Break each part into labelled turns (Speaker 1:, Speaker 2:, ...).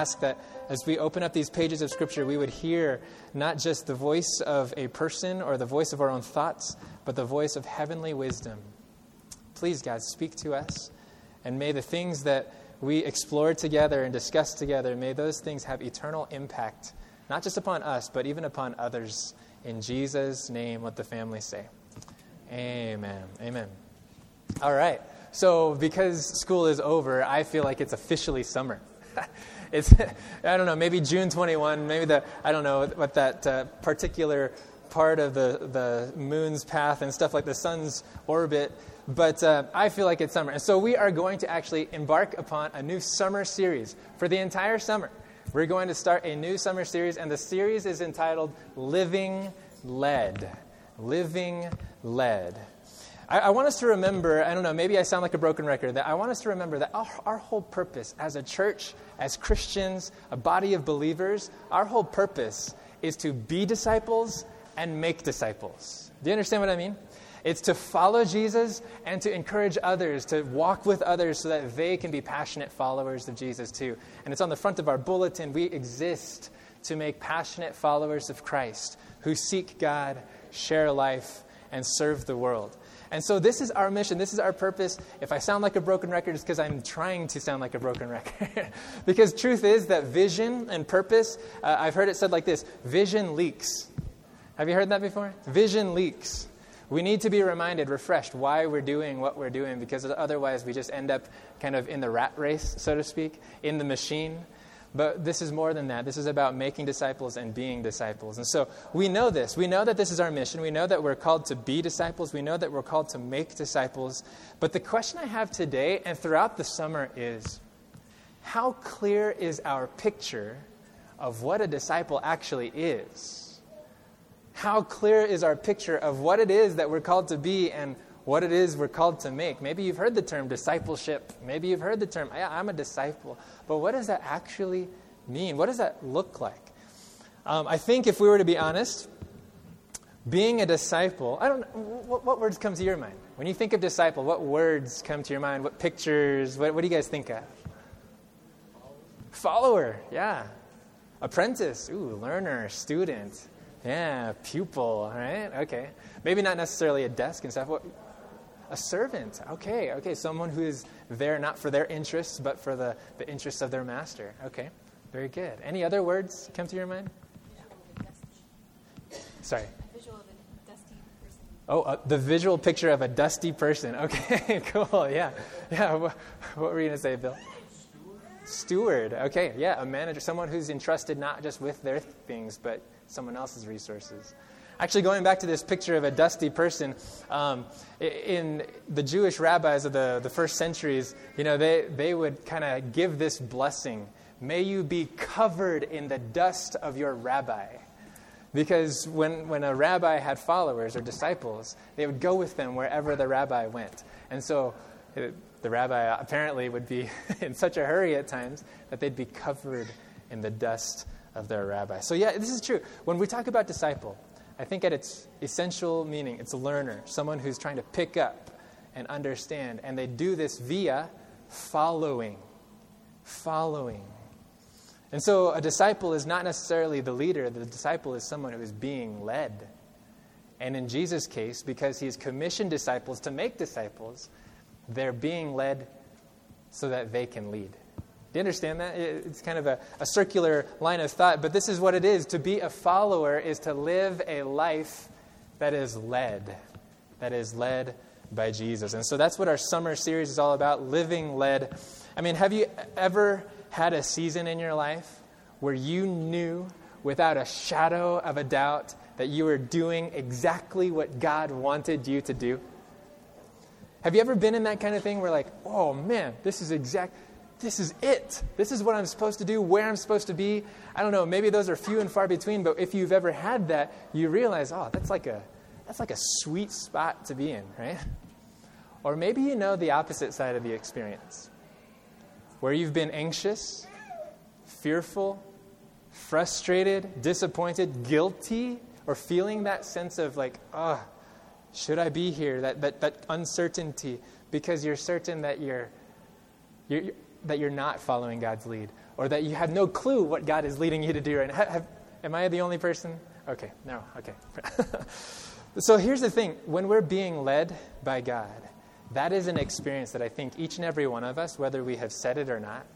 Speaker 1: ask that as we open up these pages of Scripture, we would hear not just the voice of a person or the voice of our own thoughts, but the voice of heavenly wisdom. Please, God, speak to us. And may the things that we explore together and discuss together, may those things have eternal impact, not just upon us, but even upon others. In Jesus' name, let the family say, Amen. Amen. All right. So, because school is over, I feel like it's officially summer. it's, I don't know, maybe June 21, maybe the, I don't know what that uh, particular part of the, the moon's path and stuff like the sun's orbit, but uh, I feel like it's summer. And so we are going to actually embark upon a new summer series for the entire summer. We're going to start a new summer series, and the series is entitled Living Led. Living Led. I, I, want us to remember, I don't know, maybe I sound like a broken record, that I want us to remember that our, our whole purpose as a church, as Christians, a body of believers, our whole purpose is to be disciples and make disciples. Do you understand what I mean? It's to follow Jesus and to encourage others, to walk with others so that they can be passionate followers of Jesus too. And it's on the front of our bulletin. We exist to make passionate followers of Christ who seek God, share life, and serve the world. And so this is our mission. This is our purpose. If I sound like a broken record, it's because I'm trying to sound like a broken record. because truth is that vision and purpose, uh, I've heard it said like this vision leaks. Have you heard that before? Vision leaks. We need to be reminded, refreshed, why we're doing what we're doing, because otherwise we just end up kind of in the rat race, so to speak, in the machine. But this is more than that. This is about making disciples and being disciples. And so we know this. We know that this is our mission. We know that we're called to be disciples. We know that we're called to make disciples. But the question I have today and throughout the summer is how clear is our picture of what a disciple actually is? How clear is our picture of what it is that we're called to be and what it is we're called to make. Maybe you've heard the term discipleship. Maybe you've heard the term, yeah, I'm a disciple. But what does that actually mean? What does that look like? Um, I think if we were to be honest, being a disciple, I don't what, what, words come to your mind? When you think of disciple, what words come to your mind? What pictures? What, what do you guys think of? Follower, yeah. Apprentice, ooh, learner, student. Yeah, pupil, right? Okay. Maybe not necessarily a desk and stuff. What, a servant. Okay, okay. Someone who is there not for their interests, but for the, the interests of their master. Okay, very good. Any other words come to your mind? Sorry. Oh, uh, the visual picture of a dusty person. Okay, cool. Yeah. Yeah. What, what were you to say, Bill? Steward. Okay, yeah, a manager, someone who's entrusted not just with their things, but someone else's resources. Actually, going back to this picture of a dusty person, um, in the Jewish rabbis of the, the first centuries, you know, they, they would kind of give this blessing May you be covered in the dust of your rabbi. Because when, when a rabbi had followers or disciples, they would go with them wherever the rabbi went. And so it, the rabbi apparently would be in such a hurry at times that they'd be covered in the dust of their rabbi. So, yeah, this is true. When we talk about disciple, I think at its essential meaning, it's a learner, someone who's trying to pick up and understand. And they do this via following. Following. And so a disciple is not necessarily the leader, the disciple is someone who is being led. And in Jesus' case, because he has commissioned disciples to make disciples, they're being led so that they can lead. Do you understand that? It's kind of a, a circular line of thought, but this is what it is. To be a follower is to live a life that is led, that is led by Jesus. And so that's what our summer series is all about living led. I mean, have you ever had a season in your life where you knew without a shadow of a doubt that you were doing exactly what God wanted you to do? Have you ever been in that kind of thing where, like, oh man, this is exact this is it. This is what I'm supposed to do, where I'm supposed to be. I don't know, maybe those are few and far between, but if you've ever had that, you realize, oh, that's like a that's like a sweet spot to be in, right? Or maybe you know the opposite side of the experience. Where you've been anxious, fearful, frustrated, disappointed, guilty, or feeling that sense of like, oh, should I be here? That, that, that uncertainty because you're certain that you're you're, that you're not following God's lead or that you have no clue what God is leading you to do right. Have, am I the only person? Okay, no, okay. so here's the thing when we're being led by God, that is an experience that I think each and every one of us, whether we have said it or not,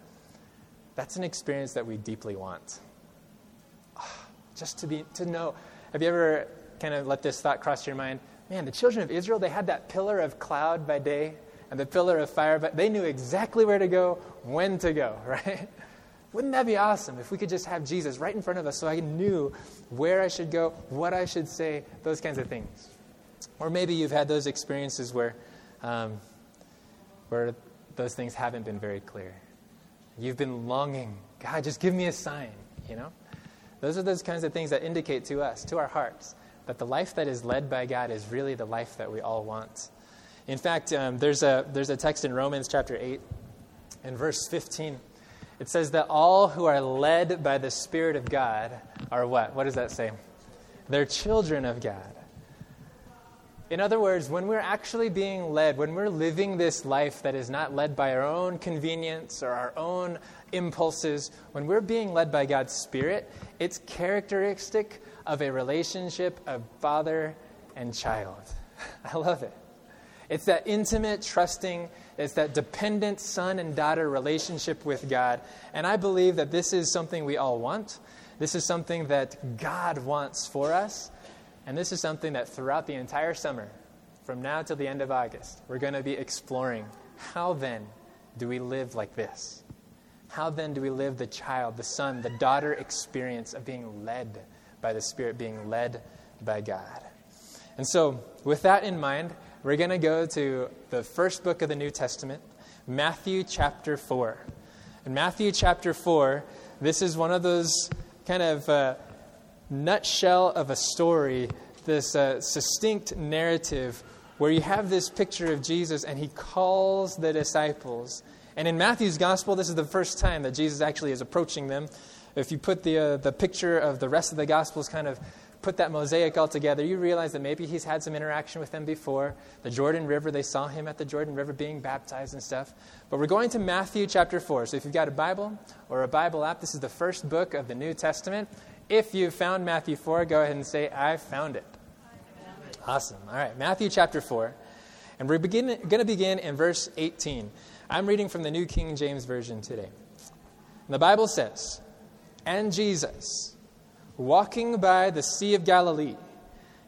Speaker 1: that's an experience that we deeply want. Just to be to know. Have you ever kind of let this thought cross your mind? Man, the children of Israel, they had that pillar of cloud by day and the pillar of fire, but they knew exactly where to go, when to go, right? Wouldn't that be awesome if we could just have Jesus right in front of us so I knew where I should go, what I should say, those kinds of things? Or maybe you've had those experiences where, um, where those things haven't been very clear. You've been longing, God, just give me a sign, you know? Those are those kinds of things that indicate to us, to our hearts, that the life that is led by God is really the life that we all want. In fact, um, there's, a, there's a text in Romans chapter 8 and verse 15 it says that all who are led by the Spirit of God are what? What does that say? They're children of God. In other words, when we're actually being led, when we're living this life that is not led by our own convenience or our own impulses, when we're being led by God's Spirit, it's characteristic of a relationship of father and child. I love it. It's that intimate, trusting, it's that dependent son and daughter relationship with God. And I believe that this is something we all want. This is something that God wants for us. And this is something that throughout the entire summer, from now till the end of August, we're going to be exploring. How then do we live like this? How then do we live the child, the son, the daughter experience of being led by the Spirit, being led by God? And so, with that in mind, we're going to go to the first book of the New Testament, Matthew chapter 4. In Matthew chapter 4, this is one of those kind of uh, nutshell of a story, this uh, succinct narrative where you have this picture of Jesus and he calls the disciples. And in Matthew's gospel, this is the first time that Jesus actually is approaching them. If you put the, uh, the picture of the rest of the gospels kind of put that mosaic all together, you realize that maybe he's had some interaction with them before. The Jordan River, they saw him at the Jordan River being baptized and stuff. But we're going to Matthew chapter 4. So if you've got a Bible or a Bible app, this is the first book of the New Testament. If you've found Matthew 4, go ahead and say, I found it. Awesome. All right, Matthew chapter 4. And we're going to begin in verse 18. I'm reading from the New King James Version today. And the Bible says, And Jesus walking by the Sea of Galilee,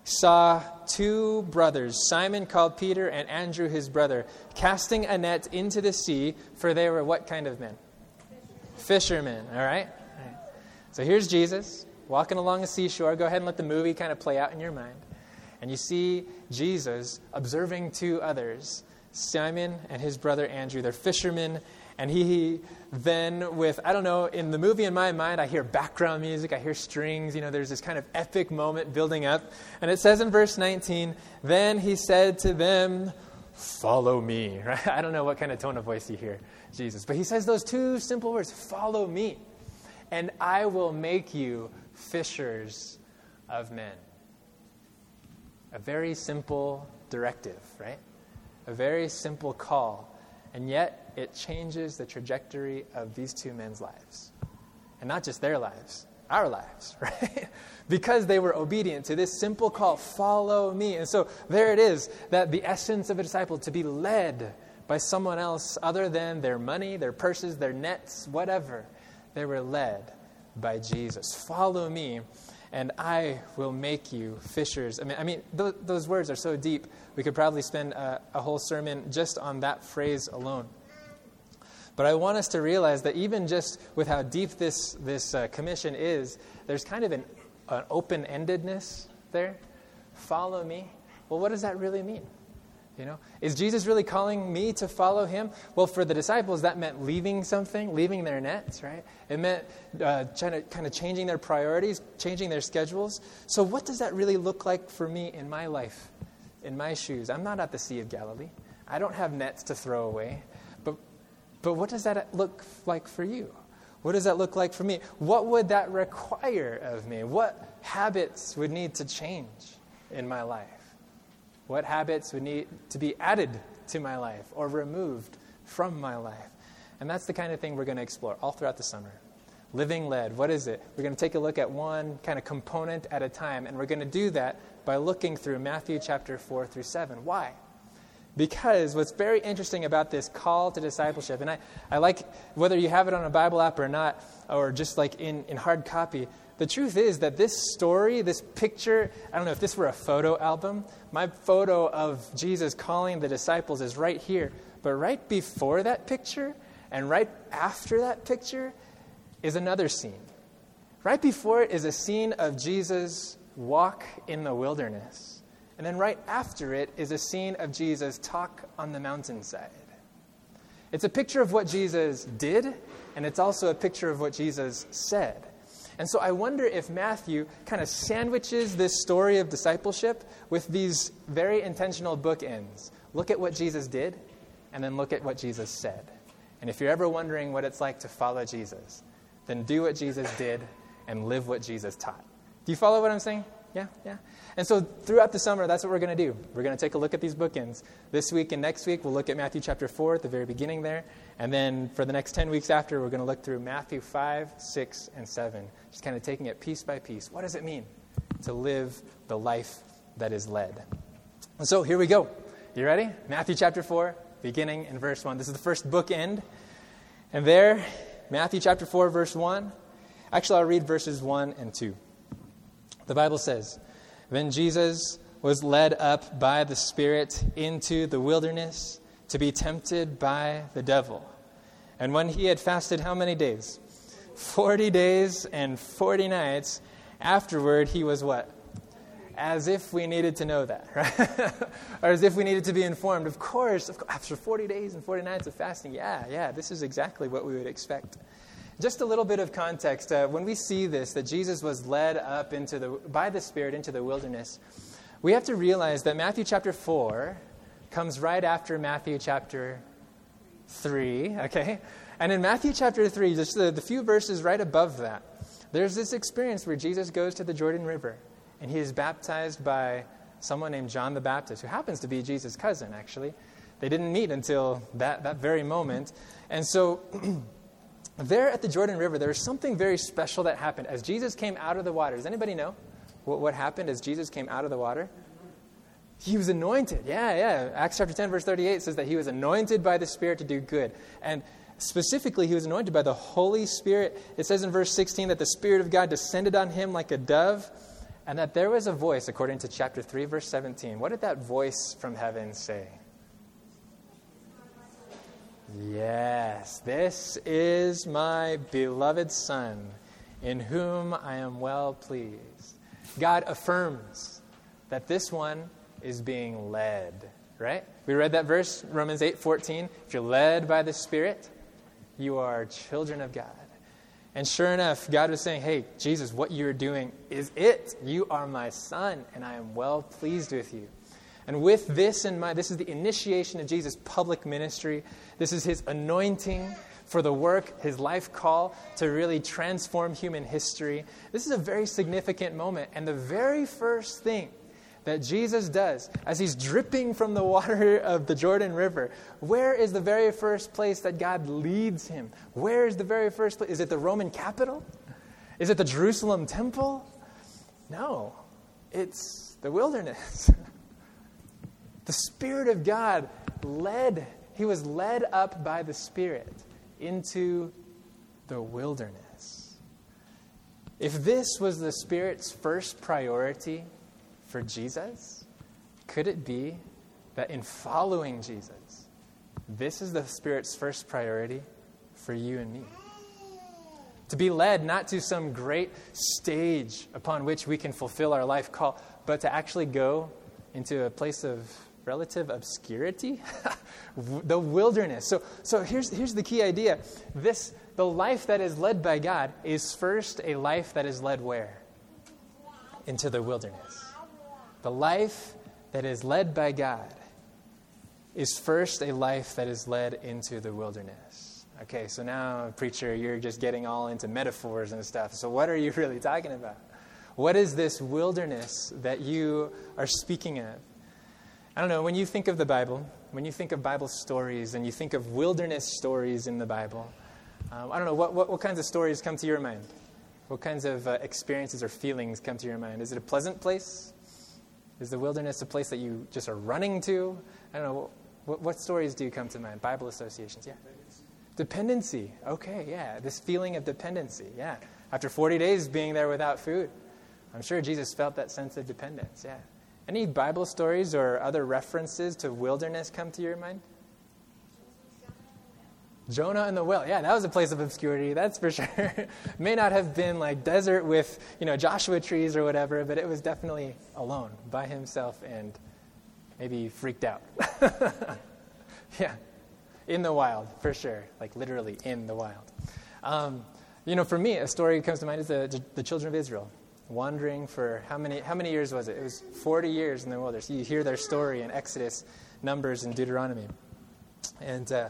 Speaker 1: saw two brothers, Simon called Peter and Andrew his brother, casting a net into the sea, for they were what kind of men? Fishermen, all right? All right? So here's Jesus walking along the seashore. Go ahead and let the movie kind of play out in your mind. And you see Jesus observing two others, Simon and his brother Andrew. They're fishermen, and he then, with, I don't know, in the movie in my mind, I hear background music, I hear strings, you know, there's this kind of epic moment building up. And it says in verse 19, Then he said to them, Follow me. Right? I don't know what kind of tone of voice you hear, Jesus. But he says those two simple words Follow me, and I will make you fishers of men. A very simple directive, right? A very simple call. And yet, it changes the trajectory of these two men's lives. And not just their lives, our lives, right? because they were obedient to this simple call, follow me. And so there it is that the essence of a disciple to be led by someone else other than their money, their purses, their nets, whatever. They were led by Jesus. Follow me, and I will make you fishers. I mean, I mean th- those words are so deep, we could probably spend a, a whole sermon just on that phrase alone. But I want us to realize that even just with how deep this, this uh, commission is, there's kind of an, an open endedness there. Follow me. Well, what does that really mean? You know, is Jesus really calling me to follow him? Well, for the disciples, that meant leaving something, leaving their nets, right? It meant uh, trying to, kind of changing their priorities, changing their schedules. So, what does that really look like for me in my life, in my shoes? I'm not at the Sea of Galilee. I don't have nets to throw away. But what does that look like for you? What does that look like for me? What would that require of me? What habits would need to change in my life? What habits would need to be added to my life or removed from my life? And that's the kind of thing we're going to explore all throughout the summer. Living led, what is it? We're going to take a look at one kind of component at a time, and we're going to do that by looking through Matthew chapter 4 through 7. Why? Because what's very interesting about this call to discipleship, and I, I like whether you have it on a Bible app or not, or just like in, in hard copy, the truth is that this story, this picture, I don't know if this were a photo album, my photo of Jesus calling the disciples is right here. But right before that picture and right after that picture is another scene. Right before it is a scene of Jesus' walk in the wilderness. And then right after it is a scene of Jesus' talk on the mountainside. It's a picture of what Jesus did, and it's also a picture of what Jesus said. And so I wonder if Matthew kind of sandwiches this story of discipleship with these very intentional bookends. Look at what Jesus did, and then look at what Jesus said. And if you're ever wondering what it's like to follow Jesus, then do what Jesus did and live what Jesus taught. Do you follow what I'm saying? Yeah, yeah. And so throughout the summer, that's what we're going to do. We're going to take a look at these bookends. This week and next week, we'll look at Matthew chapter 4 at the very beginning there. And then for the next 10 weeks after, we're going to look through Matthew 5, 6, and 7. Just kind of taking it piece by piece. What does it mean to live the life that is led? And so here we go. You ready? Matthew chapter 4, beginning in verse 1. This is the first bookend. And there, Matthew chapter 4, verse 1. Actually, I'll read verses 1 and 2. The Bible says, Then Jesus was led up by the Spirit into the wilderness to be tempted by the devil. And when he had fasted how many days? Forty days and forty nights. Afterward, he was what? As if we needed to know that, right? or as if we needed to be informed. Of course, of course, after 40 days and 40 nights of fasting, yeah, yeah, this is exactly what we would expect. Just a little bit of context. Uh, when we see this, that Jesus was led up into the, by the Spirit into the wilderness, we have to realize that Matthew chapter 4 comes right after Matthew chapter 3, okay? And in Matthew chapter 3, just the, the few verses right above that, there's this experience where Jesus goes to the Jordan River and he is baptized by someone named John the Baptist, who happens to be Jesus' cousin, actually. They didn't meet until that, that very moment. And so there at the Jordan River, there was something very special that happened as Jesus came out of the water. Does anybody know what, what happened as Jesus came out of the water? He was anointed. Yeah, yeah. Acts chapter 10, verse 38 says that he was anointed by the Spirit to do good. And specifically, he was anointed by the Holy Spirit. It says in verse 16 that the Spirit of God descended on him like a dove, and that there was a voice, according to chapter 3, verse 17. What did that voice from heaven say? Yes, this is my beloved Son, in whom I am well pleased. God affirms that this one is being led, right? We read that verse, Romans 8 14. If you're led by the Spirit, you are children of God. And sure enough, God was saying, Hey, Jesus, what you're doing is it. You are my son, and I am well pleased with you. And with this in mind, this is the initiation of Jesus' public ministry. This is his anointing for the work, his life call to really transform human history. This is a very significant moment. And the very first thing that Jesus does as he's dripping from the water of the Jordan River, where is the very first place that God leads him? Where is the very first place? Is it the Roman capital? Is it the Jerusalem temple? No, it's the wilderness. The Spirit of God led, he was led up by the Spirit into the wilderness. If this was the Spirit's first priority for Jesus, could it be that in following Jesus, this is the Spirit's first priority for you and me? To be led not to some great stage upon which we can fulfill our life call, but to actually go into a place of relative obscurity, the wilderness. So, so here's, here's the key idea. This, the life that is led by God is first a life that is led where? Into the wilderness. The life that is led by God is first a life that is led into the wilderness. Okay, so now, preacher, you're just getting all into metaphors and stuff. So, what are you really talking about? What is this wilderness that you are speaking of? I don't know, when you think of the Bible, when you think of Bible stories and you think of wilderness stories in the Bible, um, I don't know, what, what, what, kinds of stories come to your mind? What kinds of uh, experiences or feelings come to your mind? Is it a pleasant place? Is the wilderness a place that you just are running to? I don't know. What, what stories do you come to mind? Bible associations, yeah. Dependency. Okay, yeah. This feeling of dependency, yeah. After 40 days being there without food, I'm sure Jesus felt that sense of dependence, yeah. Any Bible stories or other references to wilderness come to your mind? Jonah and the whale. Yeah, that was a place of obscurity, that's for sure. May not have been like desert with, you know, Joshua trees or whatever, but it was definitely alone by himself and maybe freaked out. yeah, in the wild, for sure. Like literally in the wild. Um, you know, for me, a story that comes to mind is the, the children of Israel wandering for how many, how many years was it? It was 40 years in the wilderness. You hear their story in Exodus, Numbers, and Deuteronomy. And uh,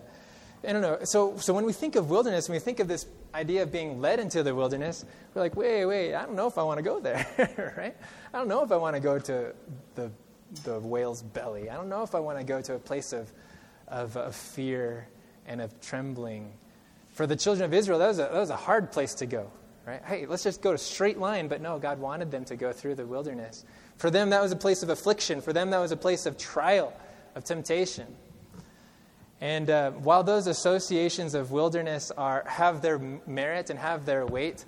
Speaker 1: I don't know. So, so when we think of wilderness, when we think of this idea of being led into the wilderness, we're like, wait, wait, I don't know if I want to go there, right? I don't know if I want to go to the, the whale's belly. I don't know if I want to go to a place of, of, of fear and of trembling. For the children of Israel, that was, a, that was a hard place to go, right? Hey, let's just go to straight line. But no, God wanted them to go through the wilderness. For them, that was a place of affliction. For them, that was a place of trial, of temptation. And uh, while those associations of wilderness are, have their merit and have their weight,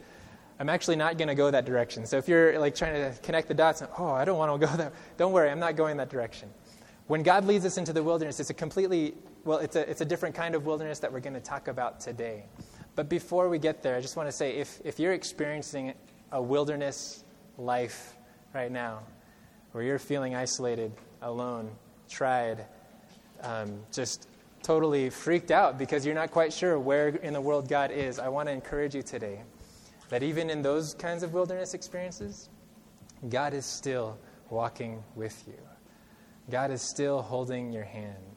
Speaker 1: I'm actually not going to go that direction. So if you're like trying to connect the dots, oh, I don't want to go there, don't worry, I'm not going that direction. When God leads us into the wilderness, it's a completely, well, it's a, it's a different kind of wilderness that we're going to talk about today. But before we get there, I just want to say if, if you're experiencing a wilderness life right now, where you're feeling isolated, alone, tried, um, just totally freaked out because you're not quite sure where in the world God is, I want to encourage you today that even in those kinds of wilderness experiences, God is still walking with you. God is still holding your hand.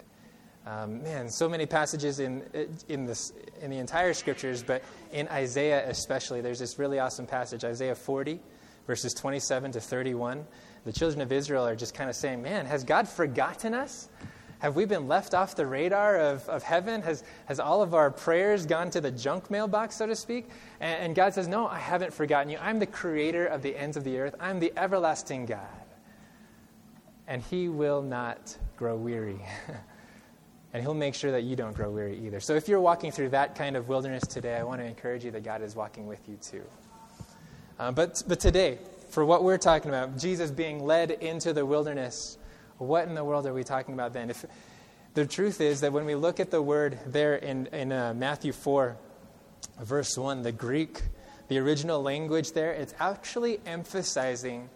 Speaker 1: Um, man, so many passages in, in, this, in the entire scriptures, but in Isaiah especially, there's this really awesome passage, Isaiah 40, verses 27 to 31. The children of Israel are just kind of saying, Man, has God forgotten us? Have we been left off the radar of, of heaven? Has, has all of our prayers gone to the junk mailbox, so to speak? And, and God says, No, I haven't forgotten you. I'm the creator of the ends of the earth, I'm the everlasting God. And He will not grow weary. and He'll make sure that you don't grow weary either. So if you're walking through that kind of wilderness today, I want to encourage you that God is walking with you too. Uh, but, but today, for what we're talking about, Jesus being led into the wilderness what in the world are we talking about then? If, the truth is that when we look at the word there in, in uh, Matthew 4, verse 1, the Greek, the original language there, it's actually emphasizing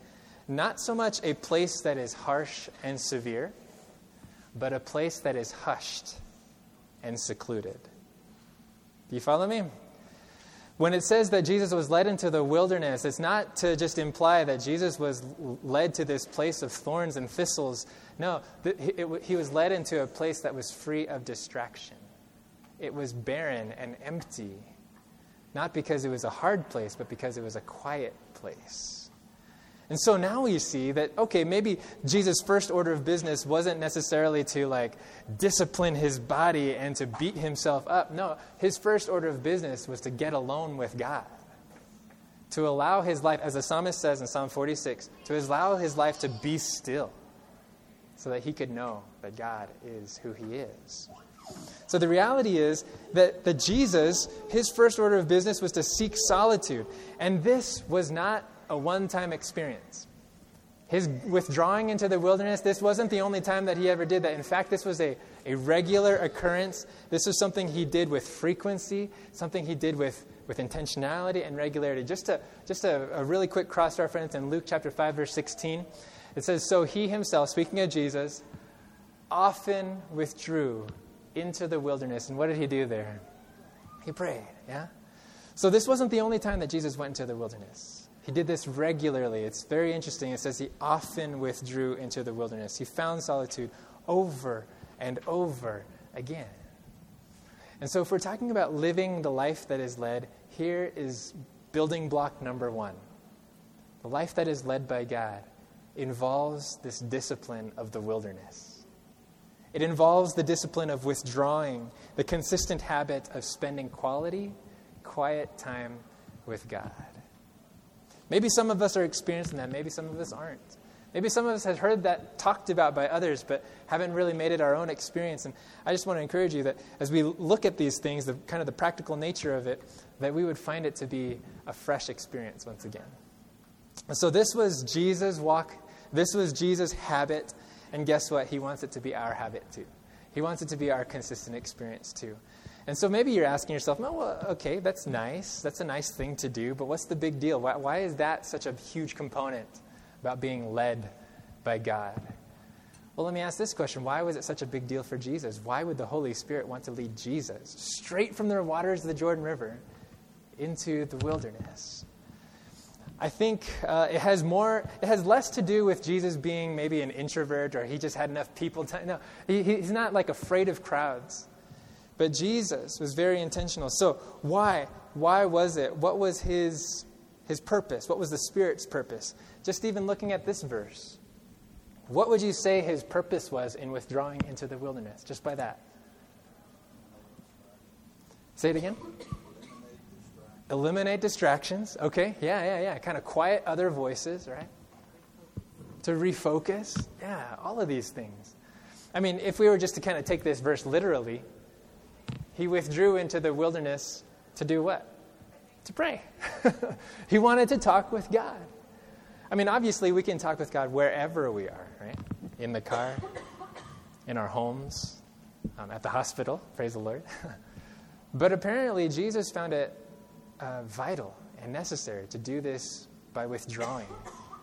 Speaker 1: not so much a place that is harsh and severe, but a place that is hushed and secluded. Do you follow me? When it says that Jesus was led into the wilderness, it's not to just imply that Jesus was led to this place of thorns and thistles. No, he was led into a place that was free of distraction. It was barren and empty, not because it was a hard place, but because it was a quiet place. And so now we see that, okay, maybe Jesus' first order of business wasn't necessarily to like discipline his body and to beat himself up. No, his first order of business was to get alone with God. To allow his life, as the psalmist says in Psalm 46, to allow his life to be still so that he could know that God is who he is. So the reality is that, that Jesus, his first order of business was to seek solitude. And this was not a one time experience. His withdrawing into the wilderness, this wasn't the only time that he ever did that. In fact, this was a, a regular occurrence. This was something he did with frequency, something he did with, with intentionality and regularity. Just, a, just a, a really quick cross reference in Luke chapter 5, verse 16. It says, So he himself, speaking of Jesus, often withdrew into the wilderness. And what did he do there? He prayed, yeah? So this wasn't the only time that Jesus went into the wilderness. He did this regularly. It's very interesting. It says he often withdrew into the wilderness. He found solitude over and over again. And so, if we're talking about living the life that is led, here is building block number one. The life that is led by God involves this discipline of the wilderness. It involves the discipline of withdrawing, the consistent habit of spending quality, quiet time with God. Maybe some of us are experiencing that, maybe some of us aren't. Maybe some of us have heard that talked about by others, but haven't really made it our own experience. And I just want to encourage you that as we look at these things, the kind of the practical nature of it, that we would find it to be a fresh experience once again. And so this was Jesus' walk, this was Jesus' habit, and guess what? He wants it to be our habit too. He wants it to be our consistent experience too. And so maybe you're asking yourself, well, okay, that's nice. That's a nice thing to do, but what's the big deal? Why, why is that such a huge component about being led by God? Well, let me ask this question Why was it such a big deal for Jesus? Why would the Holy Spirit want to lead Jesus straight from the waters of the Jordan River into the wilderness? I think uh, it has more, it has less to do with Jesus being maybe an introvert or he just had enough people. To, no, he, he's not like afraid of crowds. But Jesus was very intentional. So, why? Why was it? What was his, his purpose? What was the Spirit's purpose? Just even looking at this verse. What would you say his purpose was in withdrawing into the wilderness? Just by that. Say it again. Eliminate distractions. Okay, yeah, yeah, yeah. Kind of quiet other voices, right? To refocus. Yeah, all of these things. I mean, if we were just to kind of take this verse literally, he withdrew into the wilderness to do what? To pray. he wanted to talk with God. I mean, obviously, we can talk with God wherever we are, right? In the car, in our homes, um, at the hospital, praise the Lord. but apparently, Jesus found it uh, vital and necessary to do this by withdrawing,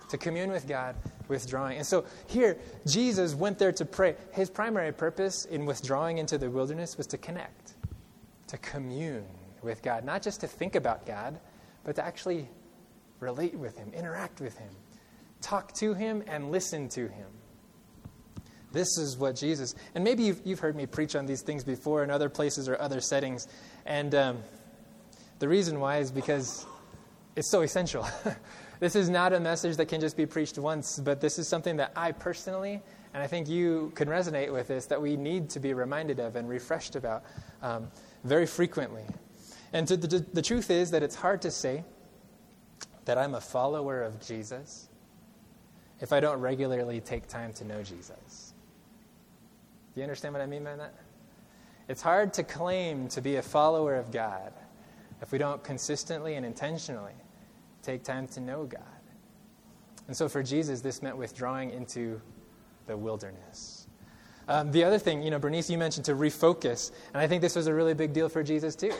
Speaker 1: to commune with God, withdrawing. And so here, Jesus went there to pray. His primary purpose in withdrawing into the wilderness was to connect to commune with God, not just to think about God, but to actually relate with Him, interact with Him, talk to Him, and listen to Him. This is what Jesus, and maybe you've, you've heard me preach on these things before in other places or other settings, and um, the reason why is because it's so essential. this is not a message that can just be preached once, but this is something that I personally, and I think you can resonate with this, that we need to be reminded of and refreshed about. Um, very frequently. And to, the, the truth is that it's hard to say that I'm a follower of Jesus if I don't regularly take time to know Jesus. Do you understand what I mean by that? It's hard to claim to be a follower of God if we don't consistently and intentionally take time to know God. And so for Jesus, this meant withdrawing into the wilderness. Um, the other thing, you know, Bernice, you mentioned to refocus, and I think this was a really big deal for Jesus too.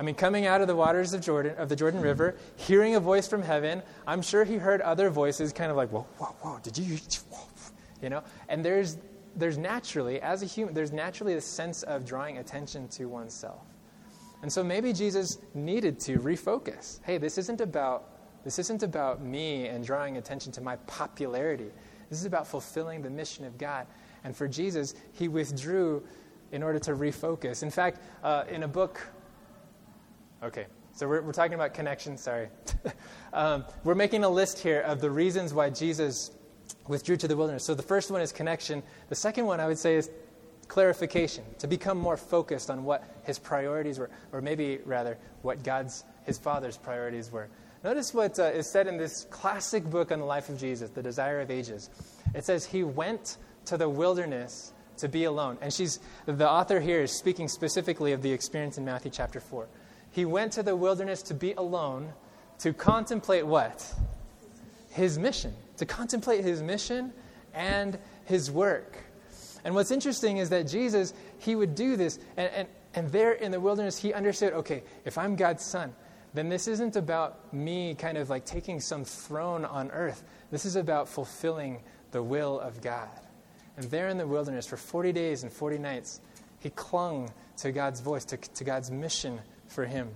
Speaker 1: I mean, coming out of the waters of Jordan, of the Jordan River, hearing a voice from heaven, I'm sure he heard other voices, kind of like, "Whoa, whoa, whoa! Did you?" Whoa, you know, and there's there's naturally, as a human, there's naturally a sense of drawing attention to oneself, and so maybe Jesus needed to refocus. Hey, this isn't about this isn't about me and drawing attention to my popularity. This is about fulfilling the mission of God. And for Jesus, he withdrew in order to refocus. In fact, uh, in a book, okay, so we're, we're talking about connection, sorry. um, we're making a list here of the reasons why Jesus withdrew to the wilderness. So the first one is connection. The second one, I would say, is clarification, to become more focused on what his priorities were, or maybe rather, what God's, his Father's priorities were. Notice what uh, is said in this classic book on the life of Jesus, The Desire of Ages. It says, He went to the wilderness to be alone. And she's, the author here is speaking specifically of the experience in Matthew chapter 4. He went to the wilderness to be alone to contemplate what? His mission. To contemplate his mission and his work. And what's interesting is that Jesus, he would do this. And, and, and there in the wilderness, he understood okay, if I'm God's son, then this isn't about me kind of like taking some throne on earth. This is about fulfilling the will of God. And there in the wilderness for 40 days and 40 nights, he clung to God's voice, to, to God's mission for him.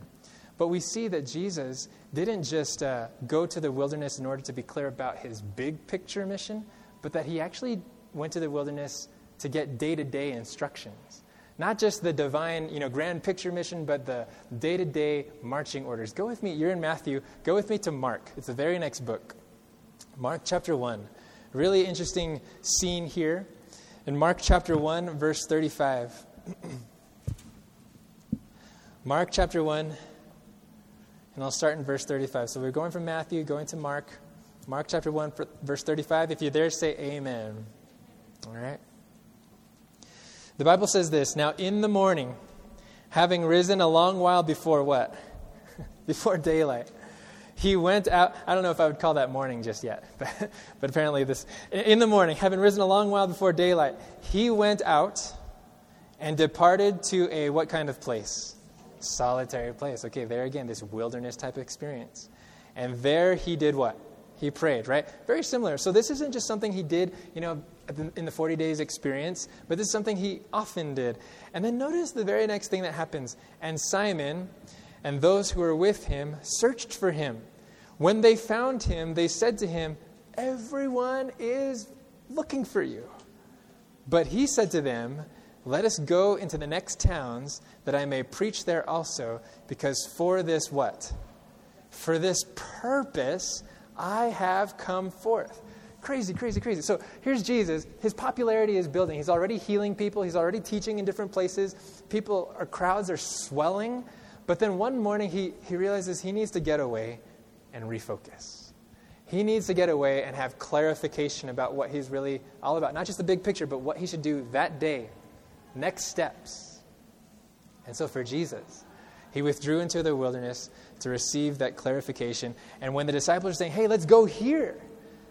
Speaker 1: But we see that Jesus didn't just uh, go to the wilderness in order to be clear about his big picture mission, but that he actually went to the wilderness to get day to day instructions. Not just the divine, you know, grand picture mission, but the day to day marching orders. Go with me, you're in Matthew, go with me to Mark. It's the very next book. Mark chapter 1. Really interesting scene here. In Mark chapter 1, verse 35. Mark chapter 1, and I'll start in verse 35. So we're going from Matthew, going to Mark. Mark chapter 1, verse 35. If you're there, say amen. All right? The Bible says this Now in the morning, having risen a long while before what? before daylight. He went out. I don't know if I would call that morning just yet, but, but apparently, this. In the morning, having risen a long while before daylight, he went out and departed to a what kind of place? Solitary place. Okay, there again, this wilderness type experience. And there he did what? He prayed, right? Very similar. So this isn't just something he did, you know, in the 40 days experience, but this is something he often did. And then notice the very next thing that happens. And Simon and those who were with him searched for him. When they found him, they said to him, Everyone is looking for you. But he said to them, Let us go into the next towns, that I may preach there also, because for this what? For this purpose I have come forth. Crazy, crazy, crazy. So here's Jesus. His popularity is building. He's already healing people. He's already teaching in different places. People, or crowds are swelling. But then one morning he, he realizes he needs to get away and refocus. He needs to get away and have clarification about what he's really all about. Not just the big picture, but what he should do that day, next steps. And so for Jesus, he withdrew into the wilderness to receive that clarification. And when the disciples are saying, hey, let's go here,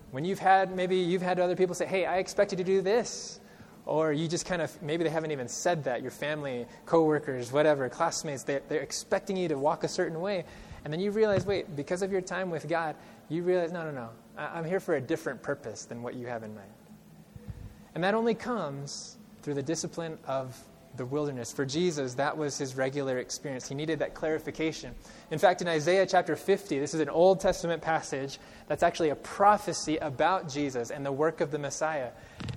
Speaker 1: when you've had, maybe you've had other people say, hey, I expect you to do this. Or you just kind of, maybe they haven't even said that. Your family, coworkers, whatever, classmates, they're, they're expecting you to walk a certain way. And then you realize, wait, because of your time with God, you realize, no, no, no. I'm here for a different purpose than what you have in mind. And that only comes through the discipline of the wilderness. For Jesus, that was his regular experience. He needed that clarification. In fact, in Isaiah chapter 50, this is an Old Testament passage that's actually a prophecy about Jesus and the work of the Messiah.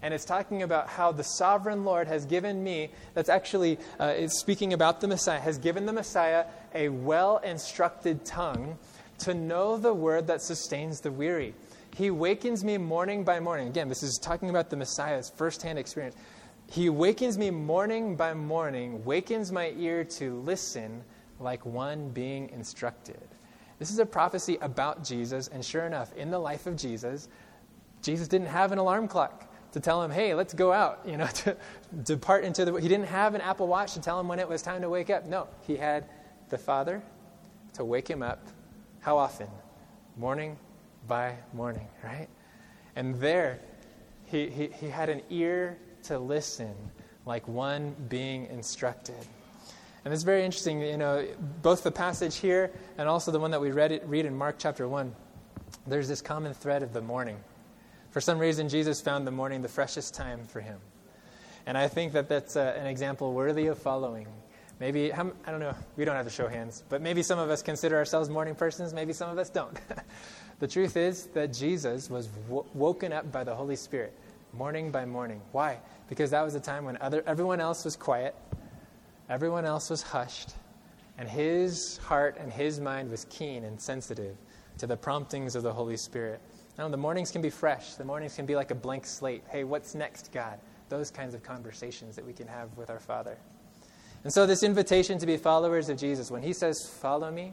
Speaker 1: And it's talking about how the sovereign Lord has given me, that's actually uh, it's speaking about the Messiah, has given the Messiah a well instructed tongue to know the word that sustains the weary. He wakens me morning by morning. Again, this is talking about the Messiah's firsthand experience he wakens me morning by morning, wakens my ear to listen like one being instructed. This is a prophecy about Jesus, and sure enough, in the life of Jesus, Jesus didn't have an alarm clock to tell him, hey, let's go out, you know, to depart into the. He didn't have an Apple Watch to tell him when it was time to wake up. No, he had the Father to wake him up. How often? Morning by morning, right? And there, he, he, he had an ear to listen like one being instructed. And it's very interesting, you know, both the passage here and also the one that we read, read in Mark chapter 1, there's this common thread of the morning. For some reason, Jesus found the morning the freshest time for him. And I think that that's uh, an example worthy of following. Maybe, I don't know, we don't have to show hands, but maybe some of us consider ourselves morning persons, maybe some of us don't. the truth is that Jesus was w- woken up by the Holy Spirit morning by morning. Why? because that was a time when other, everyone else was quiet, everyone else was hushed, and his heart and his mind was keen and sensitive to the promptings of the Holy Spirit. Now, the mornings can be fresh. The mornings can be like a blank slate. Hey, what's next, God? Those kinds of conversations that we can have with our Father. And so, this invitation to be followers of Jesus, when he says, Follow me,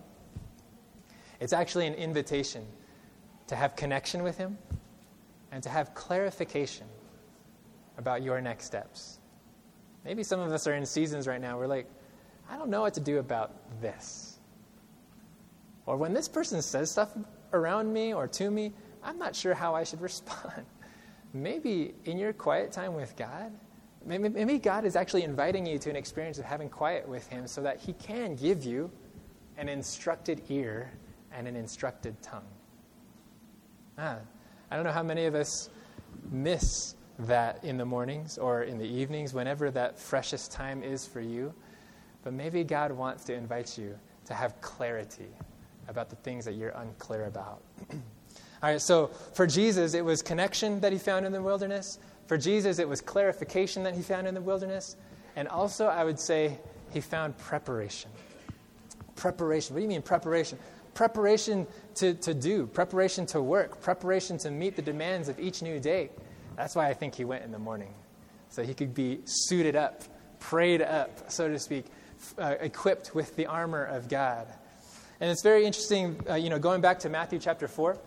Speaker 1: it's actually an invitation to have connection with him and to have clarification about your next steps. Maybe some of us are in seasons right now, we're like, I don't know what to do about this. Or when this person says stuff around me or to me, I'm not sure how I should respond. maybe in your quiet time with God, maybe, God is actually inviting you to an experience of having quiet with Him so that He can give you an instructed ear and an instructed tongue. Ah, I don't know how many of us miss that in the mornings or in the evenings, whenever that freshest time is for you. But maybe God wants to invite you to have clarity about the things that you're unclear about. All right, so for Jesus, it was connection that he found in the wilderness. For Jesus, it was clarification that he found in the wilderness. And also, I would say, he found preparation. Preparation. What do you mean, preparation? Preparation to, to do, preparation to work, preparation to meet the demands of each new day. That's why I think he went in the morning. so he could be suited up, prayed up, so to speak, uh, equipped with the armor of God. And it's very interesting, uh, you know, going back to Matthew chapter 4,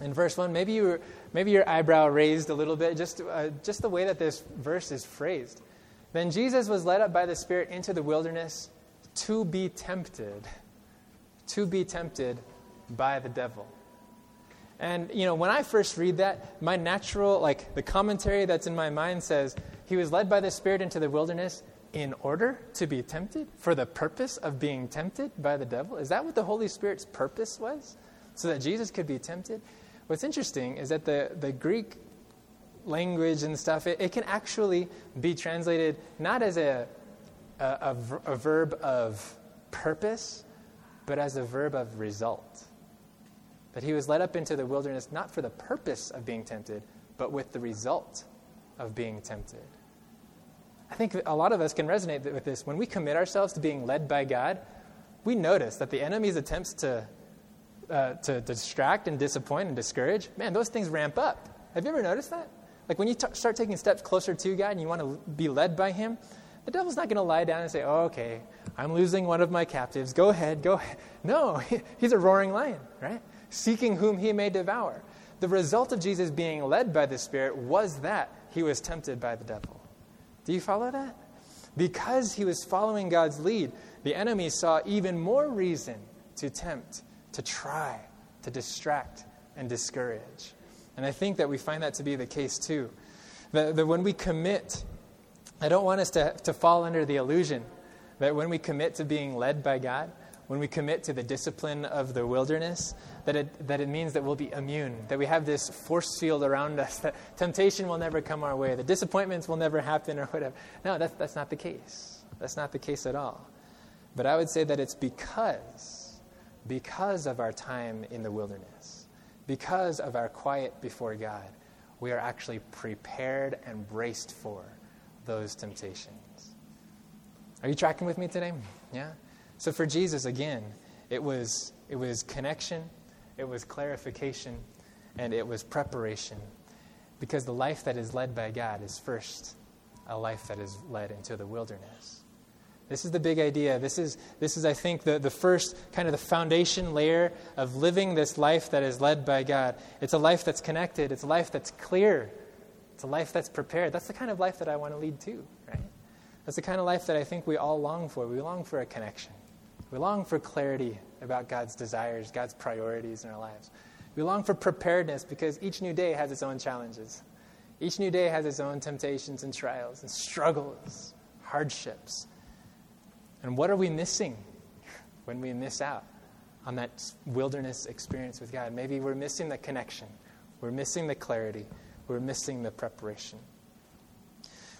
Speaker 1: in verse 1, maybe, you were, maybe your eyebrow raised a little bit, just, uh, just the way that this verse is phrased. Then Jesus was led up by the Spirit into the wilderness to be tempted, to be tempted by the devil. And, you know, when I first read that, my natural, like, the commentary that's in my mind says, he was led by the Spirit into the wilderness in order to be tempted, for the purpose of being tempted by the devil. Is that what the Holy Spirit's purpose was? So that Jesus could be tempted? What's interesting is that the, the Greek language and stuff, it, it can actually be translated not as a, a, a, a verb of purpose, but as a verb of result. That he was led up into the wilderness not for the purpose of being tempted, but with the result of being tempted. I think a lot of us can resonate with this. When we commit ourselves to being led by God, we notice that the enemy's attempts to, uh, to distract and disappoint and discourage, man, those things ramp up. Have you ever noticed that? Like when you t- start taking steps closer to God and you want to be led by Him, the devil's not going to lie down and say, oh, okay, I'm losing one of my captives. Go ahead, go ahead. No, he's a roaring lion, right? seeking whom he may devour. The result of Jesus being led by the Spirit was that he was tempted by the devil. Do you follow that? Because he was following God's lead, the enemy saw even more reason to tempt, to try, to distract, and discourage. And I think that we find that to be the case too. That, that when we commit, I don't want us to, to fall under the illusion that when we commit to being led by God, when we commit to the discipline of the wilderness, that it, that it means that we'll be immune, that we have this force field around us, that temptation will never come our way, the disappointments will never happen, or whatever. No, that's, that's not the case. That's not the case at all. But I would say that it's because, because of our time in the wilderness, because of our quiet before God, we are actually prepared and braced for those temptations. Are you tracking with me today? Yeah? So for Jesus, again, it was, it was connection, it was clarification, and it was preparation. Because the life that is led by God is first a life that is led into the wilderness. This is the big idea. This is, this is I think, the, the first kind of the foundation layer of living this life that is led by God. It's a life that's connected, it's a life that's clear, it's a life that's prepared. That's the kind of life that I want to lead to, right? That's the kind of life that I think we all long for. We long for a connection. We long for clarity about God's desires, God's priorities in our lives. We long for preparedness because each new day has its own challenges. Each new day has its own temptations and trials and struggles, hardships. And what are we missing when we miss out on that wilderness experience with God? Maybe we're missing the connection, we're missing the clarity, we're missing the preparation.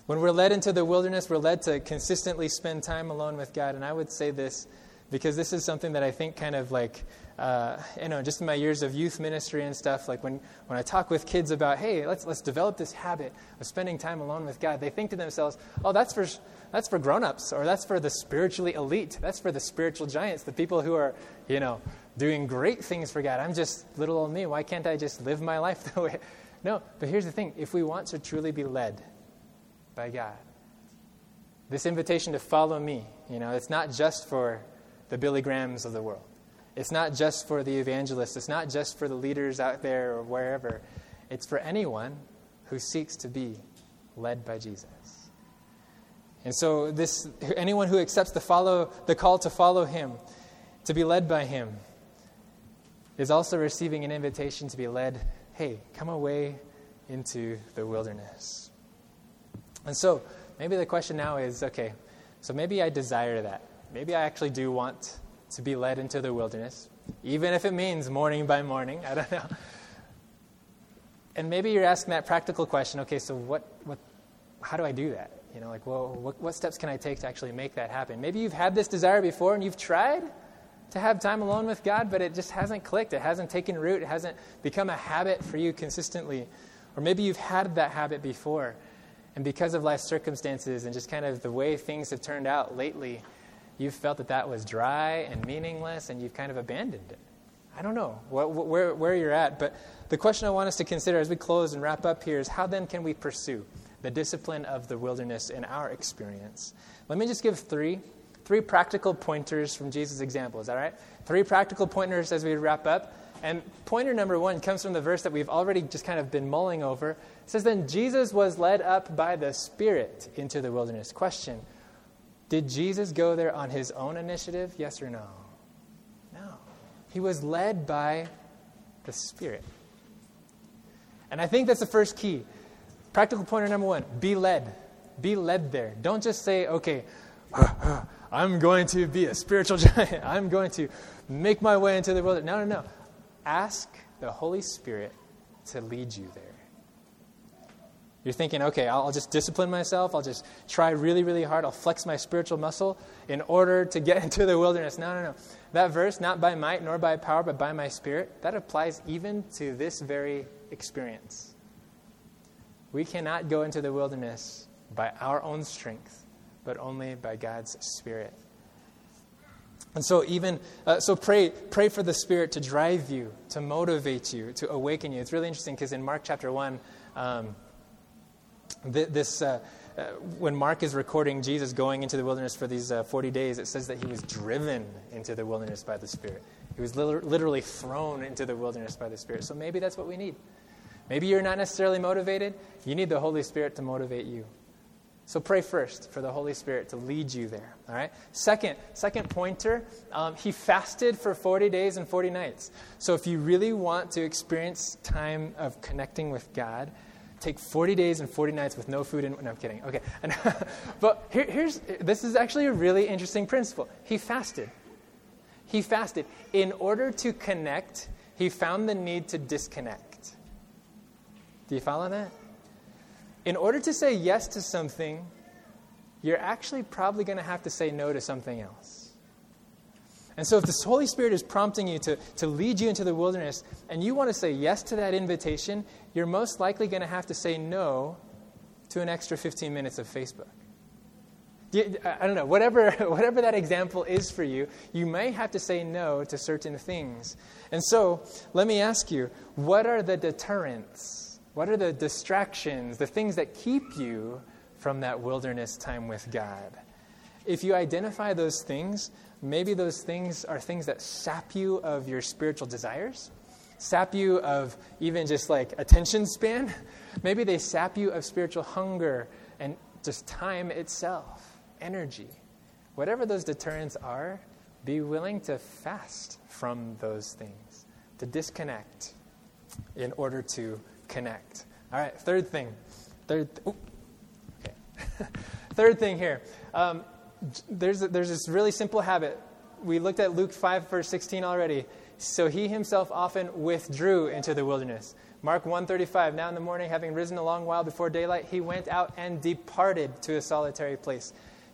Speaker 1: When we're led into the wilderness, we're led to consistently spend time alone with God. And I would say this because this is something that I think kind of like, uh, you know, just in my years of youth ministry and stuff, like when, when I talk with kids about, hey, let's, let's develop this habit of spending time alone with God, they think to themselves, oh, that's for, that's for grown-ups, or that's for the spiritually elite, that's for the spiritual giants, the people who are, you know, doing great things for God. I'm just little old me. Why can't I just live my life the way? No, but here's the thing. If we want to truly be led by God, this invitation to follow me, you know, it's not just for the Billy Grahams of the world. It's not just for the evangelists, it's not just for the leaders out there or wherever. It's for anyone who seeks to be led by Jesus. And so this anyone who accepts the follow the call to follow him, to be led by him, is also receiving an invitation to be led, hey, come away into the wilderness. And so maybe the question now is, okay, so maybe I desire that maybe I actually do want to be led into the wilderness, even if it means morning by morning. I don't know. And maybe you're asking that practical question okay, so what, what, how do I do that? You know, like, well, what, what steps can I take to actually make that happen? Maybe you've had this desire before and you've tried to have time alone with God, but it just hasn't clicked. It hasn't taken root. It hasn't become a habit for you consistently. Or maybe you've had that habit before, and because of life circumstances and just kind of the way things have turned out lately, you've felt that that was dry and meaningless and you've kind of abandoned it. I don't know where, where you're at, but the question I want us to consider as we close and wrap up here is how then can we pursue the discipline of the wilderness in our experience. Let me just give three, three practical pointers from Jesus' example. Is that right? Three practical pointers as we wrap up. And pointer number one comes from the verse that we've already just kind of been mulling over. It says, Then Jesus was led up by the Spirit into the wilderness. Question Did Jesus go there on his own initiative? Yes or no? No. He was led by the Spirit. And I think that's the first key. Practical pointer number one be led. Be led there. Don't just say, okay, I'm going to be a spiritual giant. I'm going to make my way into the wilderness. No, no, no. Ask the Holy Spirit to lead you there. You're thinking, okay, I'll, just discipline myself. I'll just try really, really hard. I'll flex my spiritual muscle in order to get into the wilderness. No, no, no. That verse, not by might nor by power, but by my spirit, that applies even to this very experience. We cannot go into the wilderness by our own strength, but only by God's spirit. And so, even uh, so, pray pray for the Spirit to drive you, to motivate you, to awaken you. It's really interesting because in Mark chapter one, um, th- this uh, uh, when Mark is recording Jesus going into the wilderness for these uh, forty days, it says that he was driven into the wilderness by the Spirit. He was li- literally thrown into the wilderness by the Spirit. So maybe that's what we need. Maybe you're not necessarily motivated. You need the Holy Spirit to motivate you. So pray first for the Holy Spirit to lead you there. All right. Second, second pointer, um, he fasted for 40 days and 40 nights. So if you really want to experience time of connecting with God, take 40 days and 40 nights with no food and no I'm kidding. Okay. but here, here's this is actually a really interesting principle. He fasted. He fasted in order to connect. He found the need to disconnect. Do you follow that? In order to say yes to something, you're actually probably going to have to say no to something else. And so, if the Holy Spirit is prompting you to, to lead you into the wilderness and you want to say yes to that invitation, you're most likely going to have to say no to an extra 15 minutes of Facebook. I don't know, whatever, whatever that example is for you, you may have to say no to certain things. And so, let me ask you what are the deterrents? What are the distractions, the things that keep you from that wilderness time with God? If you identify those things, maybe those things are things that sap you of your spiritual desires, sap you of even just like attention span. Maybe they sap you of spiritual hunger and just time itself, energy. Whatever those deterrents are, be willing to fast from those things, to disconnect in order to connect. All right, third thing. Third, th- okay. third thing here. Um, there's, a, there's this really simple habit. We looked at Luke 5, verse 16 already. So he himself often withdrew into the wilderness. Mark 135, now in the morning, having risen a long while before daylight, he went out and departed to a solitary place.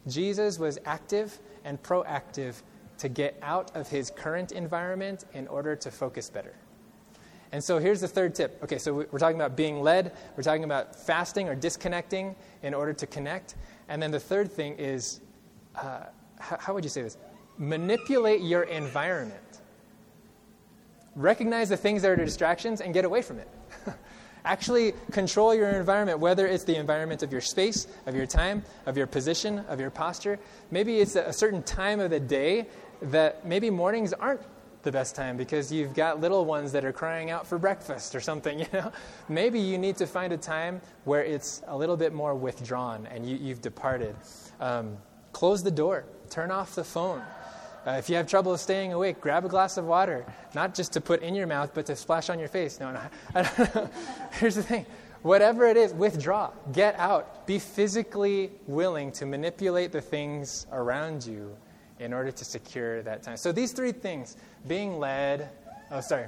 Speaker 1: Jesus was active and proactive to get out of his current environment in order to focus better. And so here's the third tip. Okay, so we're talking about being led, we're talking about fasting or disconnecting in order to connect. And then the third thing is uh, how, how would you say this? Manipulate your environment. Recognize the things that are distractions and get away from it. Actually, control your environment, whether it's the environment of your space, of your time, of your position, of your posture. Maybe it's a certain time of the day that maybe mornings aren't the best time because you've got little ones that are crying out for breakfast or something, you know? Maybe you need to find a time where it's a little bit more withdrawn and you, have departed. Um, close the door, turn off the phone. Uh, if you have trouble staying awake, grab a glass of water, not just to put in your mouth, but to splash on your face. No, no. I don't know. Here's the thing whatever it is, withdraw, get out, be physically willing to manipulate the things around you in order to secure that time. So these three things being led, oh, sorry,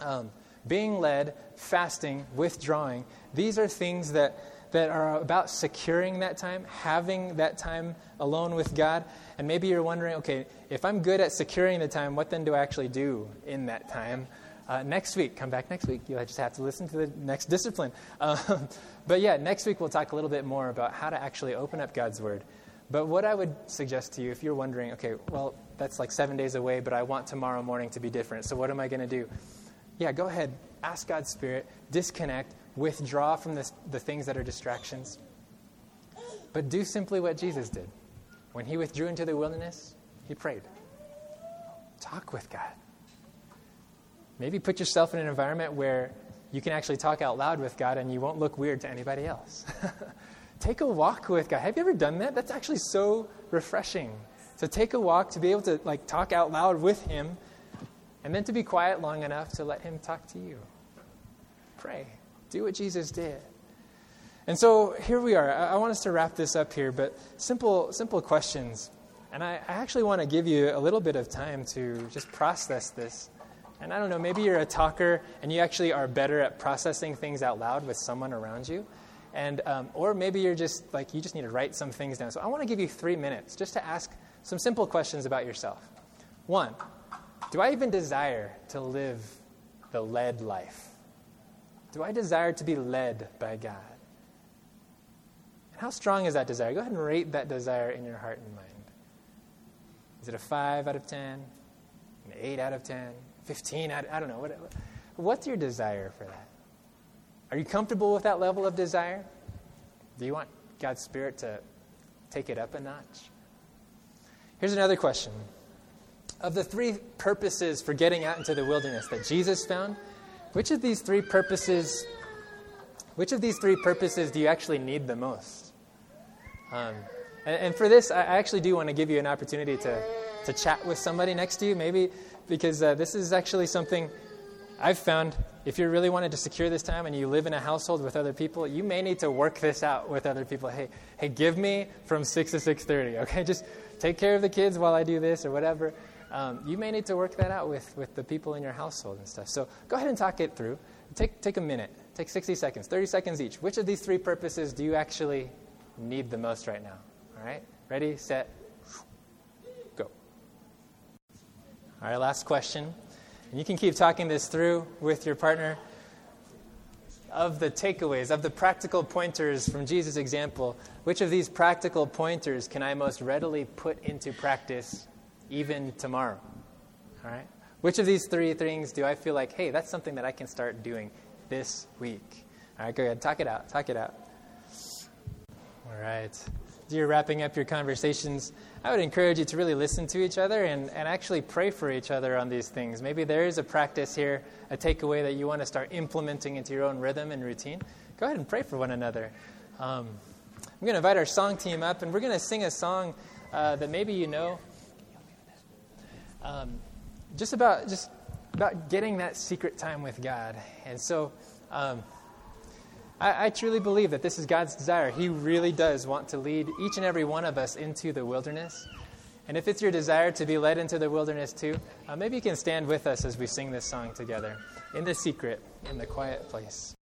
Speaker 1: um, being led, fasting, withdrawing these are things that, that are about securing that time, having that time alone with God. And maybe you're wondering, okay, if I'm good at securing the time, what then do I actually do in that time? Uh, next week, come back next week. You'll just have to listen to the next discipline. Um, but yeah, next week we'll talk a little bit more about how to actually open up God's Word. But what I would suggest to you, if you're wondering, okay, well, that's like seven days away, but I want tomorrow morning to be different, so what am I going to do? Yeah, go ahead, ask God's Spirit, disconnect, withdraw from the, the things that are distractions. But do simply what Jesus did. When he withdrew into the wilderness, he prayed. Talk with God. Maybe put yourself in an environment where you can actually talk out loud with God and you won't look weird to anybody else. take a walk with God. Have you ever done that? That's actually so refreshing. So take a walk to be able to like talk out loud with him and then to be quiet long enough to let him talk to you. Pray. Do what Jesus did. And so here we are. I, want us to wrap this up here, but simple, simple questions. And I, I actually want to give you a little bit of time to just process this. And I don't know, maybe you're a talker and you actually are better at processing things out loud with someone around you. And, um, or maybe you're just like, you just need to write some things down. So I want to give you three minutes just to ask some simple questions about yourself. One, do I even desire to live the led life? Do I desire to be led by God? And how strong is that desire? Go ahead and rate that desire in your heart and mind. Is it a 5 out of 10? An 8 out of 10? 15 out of, I don't know. What, what's your desire for that? Are you comfortable with that level of desire? Do you want God's Spirit to take it up a notch? Here's another question. Of the three purposes for getting out into the wilderness that Jesus found, which of these three purposes which of these three purposes do you actually need the most? Um, and, and, for this, I actually do want to give you an opportunity to, to chat with somebody next to you, maybe because uh, this is actually something I've found if you really wanted to secure this time and you live in a household with other people, you may need to work this out with other people. Hey, hey, give me from 6 to 6.30, okay? Just take care of the kids while I do this or whatever. Um, you may need to work that out with, with the people in your household and stuff. So go ahead and talk it through. Take, take a minute. Take 60 seconds, 30 seconds each. Which of these three purposes do you actually need the most right now? All right? Ready, set, go. All right, last question. And you can keep talking this through with your partner. Of the takeaways, of the practical pointers from Jesus' example, which of these practical pointers can I most readily put into practice even tomorrow? All right? Which of these three things do I feel like, hey, that's something that I can start doing this week? All right, go ahead. Talk it out. Talk it out. All right. You're wrapping up your conversations, I would encourage you to really listen to each other and, and actually pray for each other on these things. Maybe there is a practice here, a takeaway that you want to start implementing into your own rhythm and routine. Go ahead and pray for one another. Um, I'm going to invite our song team up, and we're going to sing a song uh, that maybe you know. Um, just about just about getting that secret time with God. And so um, I, I, truly believe that this is God's desire. He really does want to lead each and every one of us into the wilderness. And if it's your desire to be led into the wilderness too, uh, maybe you can stand with us as we sing this song together in the secret, in the quiet place.